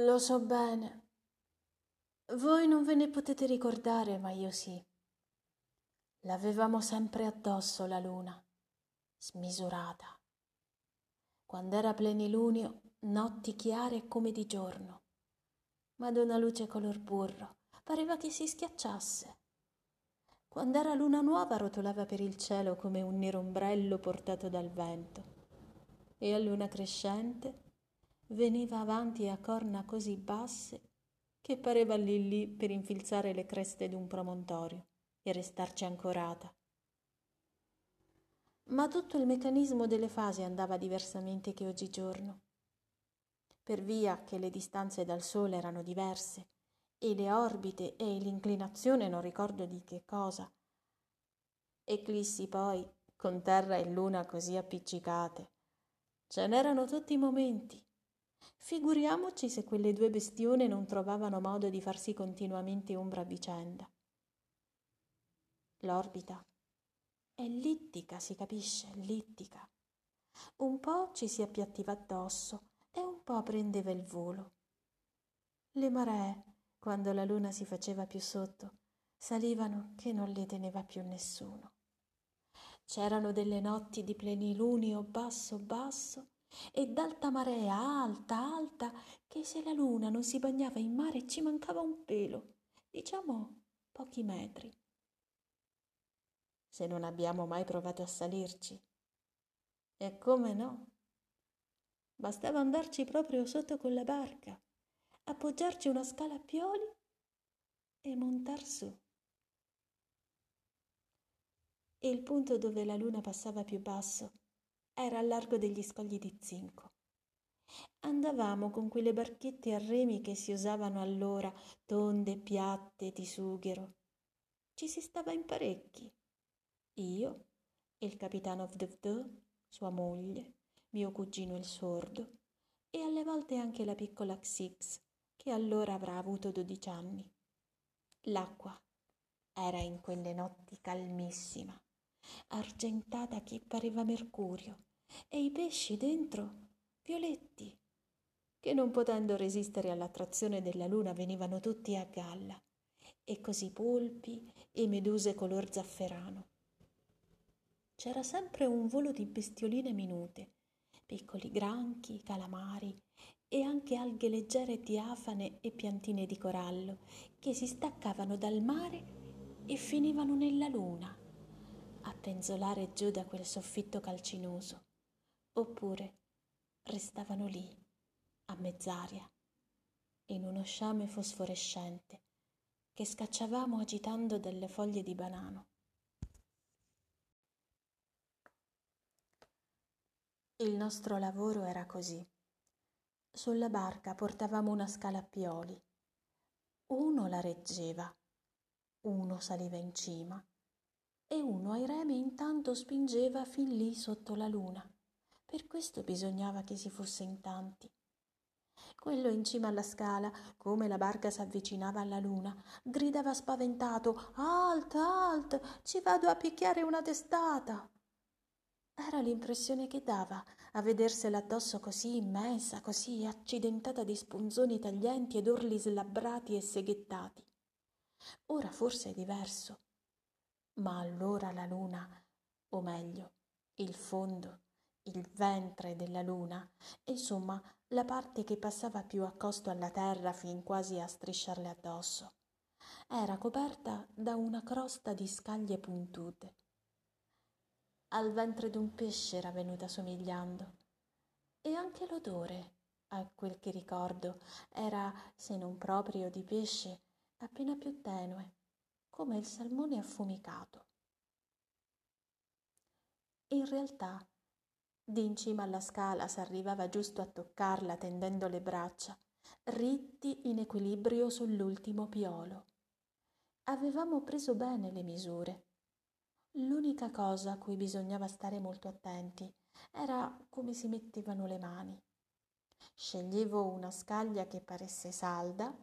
Lo so bene. Voi non ve ne potete ricordare, ma io sì. L'avevamo sempre addosso la luna, smisurata. Quando era plenilunio, notti chiare come di giorno, ma d'una luce color burro, pareva che si schiacciasse. Quando era luna nuova rotolava per il cielo come un nero ombrello portato dal vento, e a luna crescente veniva avanti a corna così basse che pareva lì lì per infilzare le creste d'un promontorio e restarci ancorata. Ma tutto il meccanismo delle fasi andava diversamente che oggigiorno. Per via che le distanze dal Sole erano diverse e le orbite e l'inclinazione non ricordo di che cosa. Eclissi poi, con Terra e Luna così appiccicate. Ce n'erano tutti i momenti. Figuriamoci se quelle due bestione non trovavano modo di farsi continuamente ombra a vicenda. L'orbita è ellittica, si capisce, ellittica. Un po' ci si appiattiva addosso e un po' prendeva il volo. Le maree, quando la luna si faceva più sotto, salivano che non le teneva più nessuno. C'erano delle notti di plenilunio basso basso e d'alta marea alta alta che se la luna non si bagnava in mare ci mancava un pelo, diciamo pochi metri se non abbiamo mai provato a salirci. E come no? Bastava andarci proprio sotto con la barca, appoggiarci una scala a pioli e montar su. Il punto dove la luna passava più basso era al largo degli scogli di zinco. Andavamo con quelle barchette a remi che si usavano allora, tonde, piatte, di sughero. Ci si stava in parecchi io, il capitano Vdvd, sua moglie, mio cugino il sordo e alle volte anche la piccola Xix, che allora avrà avuto dodici anni. L'acqua era in quelle notti calmissima, argentata che pareva mercurio, e i pesci dentro violetti, che non potendo resistere all'attrazione della luna venivano tutti a galla, e così polpi e meduse color zafferano. C'era sempre un volo di bestioline minute, piccoli granchi, calamari e anche alghe leggere diafane e piantine di corallo che si staccavano dal mare e finivano nella luna, a penzolare giù da quel soffitto calcinoso, oppure restavano lì, a mezz'aria, in uno sciame fosforescente che scacciavamo agitando delle foglie di banano. Il nostro lavoro era così. Sulla barca portavamo una scala a pioli. Uno la reggeva, uno saliva in cima e uno ai remi intanto spingeva fin lì sotto la luna. Per questo bisognava che si fosse in tanti. Quello in cima alla scala, come la barca s'avvicinava alla luna, gridava spaventato Alt, alt, ci vado a picchiare una testata. Era l'impressione che dava a vedersela addosso così immensa, così accidentata di spunzoni taglienti ed orli slabbrati e seghettati. Ora forse è diverso, ma allora la luna, o meglio, il fondo, il ventre della luna, insomma la parte che passava più accosto alla terra fin quasi a strisciarle addosso, era coperta da una crosta di scaglie puntute. Al ventre d'un pesce era venuta somigliando. E anche l'odore a quel che ricordo era se non proprio di pesce appena più tenue come il salmone affumicato. In realtà di in cima alla scala s'arrivava giusto a toccarla tendendo le braccia ritti in equilibrio sull'ultimo piolo avevamo preso bene le misure L'unica cosa a cui bisognava stare molto attenti era come si mettevano le mani. Sceglievo una scaglia che paresse salda,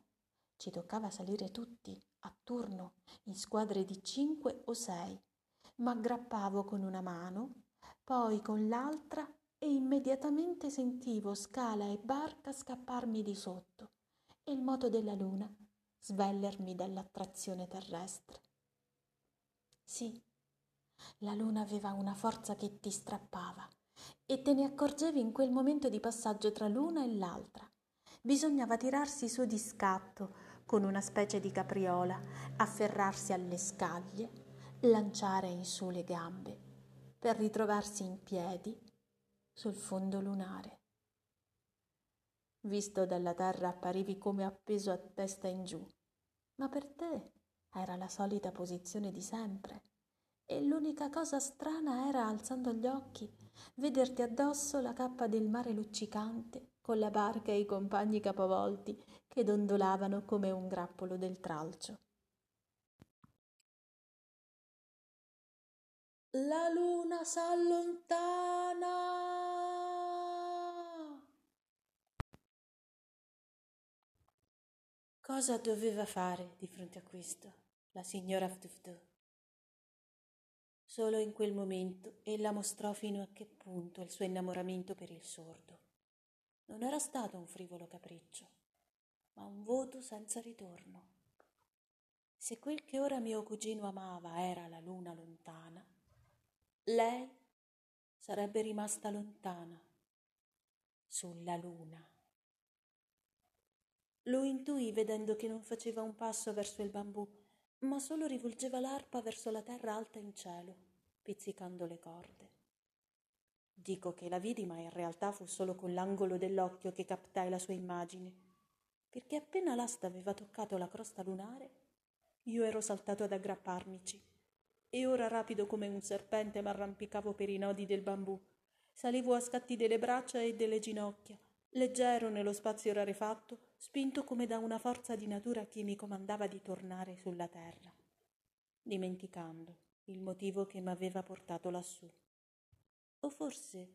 ci toccava salire tutti, a turno, in squadre di cinque o sei, ma aggrappavo con una mano, poi con l'altra e immediatamente sentivo scala e barca scapparmi di sotto, il moto della luna svellermi dall'attrazione terrestre. Sì, la luna aveva una forza che ti strappava e te ne accorgevi in quel momento di passaggio tra l'una e l'altra. Bisognava tirarsi su di scatto con una specie di capriola, afferrarsi alle scaglie, lanciare in su le gambe per ritrovarsi in piedi sul fondo lunare. Visto dalla terra apparivi come appeso a testa in giù, ma per te era la solita posizione di sempre. E l'unica cosa strana era, alzando gli occhi, vederti addosso la cappa del mare luccicante, con la barca e i compagni capovolti che dondolavano come un grappolo del tralcio. La luna s'allontana. Cosa doveva fare di fronte a questo la signora Ftuftu? Solo in quel momento ella mostrò fino a che punto il suo innamoramento per il sordo. Non era stato un frivolo capriccio, ma un voto senza ritorno. Se quel che ora mio cugino amava era la luna lontana, lei sarebbe rimasta lontana sulla luna. Lo intuì vedendo che non faceva un passo verso il bambù, ma solo rivolgeva l'arpa verso la terra alta in cielo, pizzicando le corde. Dico che la vidi, ma in realtà fu solo con l'angolo dell'occhio che captai la sua immagine, perché appena l'asta aveva toccato la crosta lunare, io ero saltato ad aggrapparmici, e ora rapido come un serpente m'arrampicavo per i nodi del bambù, salivo a scatti delle braccia e delle ginocchia, leggero nello spazio rarefatto, spinto come da una forza di natura che mi comandava di tornare sulla terra, dimenticando il motivo che m'aveva portato lassù. O forse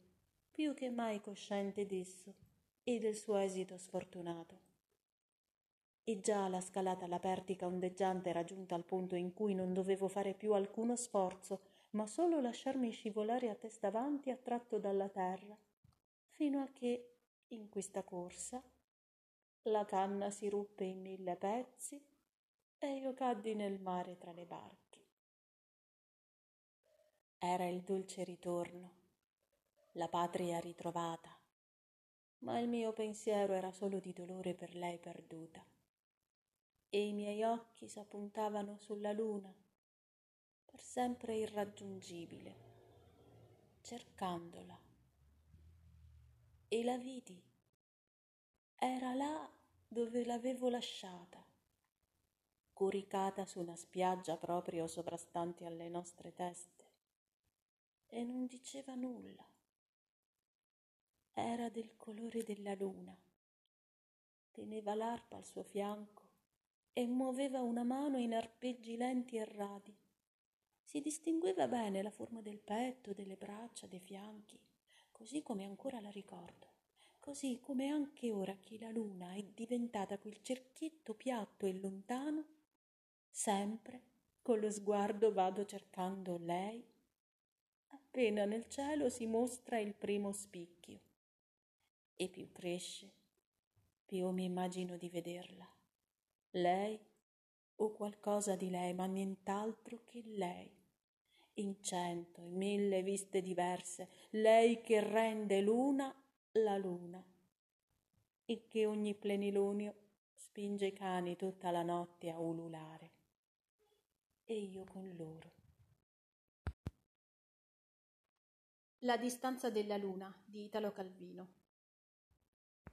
più che mai cosciente d'esso e del suo esito sfortunato. E già la scalata alla pertica ondeggiante era giunta al punto in cui non dovevo fare più alcuno sforzo, ma solo lasciarmi scivolare a testa avanti attratto dalla terra, fino a che in questa corsa la canna si ruppe in mille pezzi e io caddi nel mare tra le barche. Era il dolce ritorno, la patria ritrovata, ma il mio pensiero era solo di dolore per lei perduta e i miei occhi s'appuntavano sulla luna, per sempre irraggiungibile, cercandola e la vidi. Era là dove l'avevo lasciata, coricata su una spiaggia proprio sovrastante alle nostre teste, e non diceva nulla. Era del colore della luna. Teneva l'arpa al suo fianco e muoveva una mano in arpeggi lenti e radi. Si distingueva bene la forma del petto, delle braccia, dei fianchi così come ancora la ricordo, così come anche ora che la luna è diventata quel cerchietto piatto e lontano, sempre con lo sguardo vado cercando lei. Appena nel cielo si mostra il primo spicchio e più cresce, più mi immagino di vederla. Lei o qualcosa di lei, ma nient'altro che lei in cento e mille viste diverse, lei che rende l'una la luna e che ogni plenilunio spinge i cani tutta la notte a ululare. E io con loro. La distanza della luna di Italo Calvino